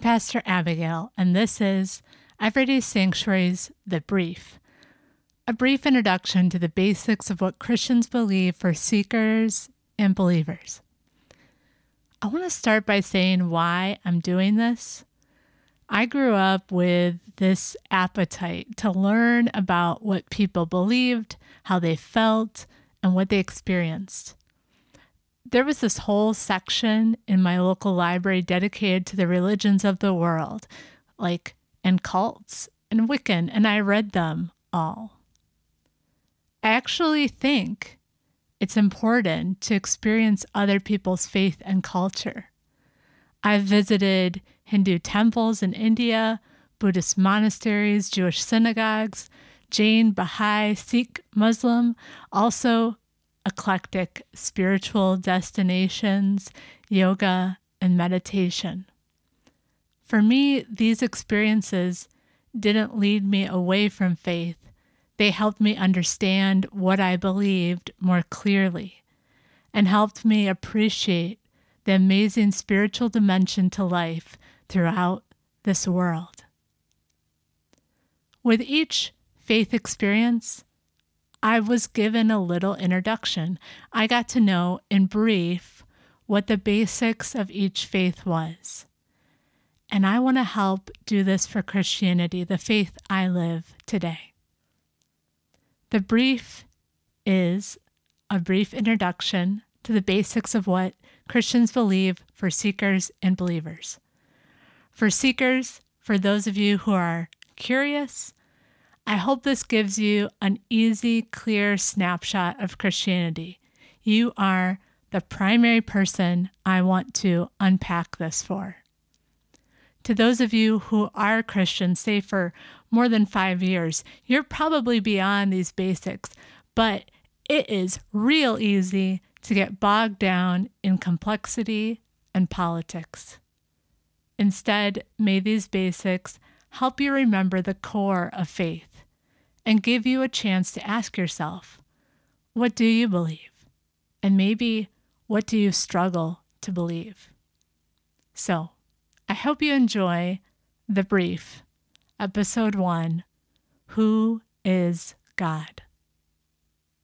Pastor Abigail, and this is Everyday Sanctuary's The Brief. A brief introduction to the basics of what Christians believe for seekers and believers. I want to start by saying why I'm doing this. I grew up with this appetite to learn about what people believed, how they felt, and what they experienced there was this whole section in my local library dedicated to the religions of the world, like and cults and Wiccan, and I read them all. I actually think it's important to experience other people's faith and culture. I've visited Hindu temples in India, Buddhist monasteries, Jewish synagogues, Jain, Baha'i, Sikh, Muslim, also eclectic spiritual destinations, yoga, and meditation. For me, these experiences didn't lead me away from faith. They helped me understand what I believed more clearly and helped me appreciate the amazing spiritual dimension to life throughout this world. With each faith experience, I was given a little introduction. I got to know in brief what the basics of each faith was. And I want to help do this for Christianity, the faith I live today. The brief is a brief introduction to the basics of what Christians believe for seekers and believers. For seekers, for those of you who are curious, I hope this gives you an easy, clear snapshot of Christianity. You are the primary person I want to unpack this for. To those of you who are Christians, say for more than five years, you're probably beyond these basics, but it is real easy to get bogged down in complexity and politics. Instead, may these basics help you remember the core of faith and give you a chance to ask yourself, what do you believe? And maybe, what do you struggle to believe? So, I hope you enjoy the brief, episode one Who is God?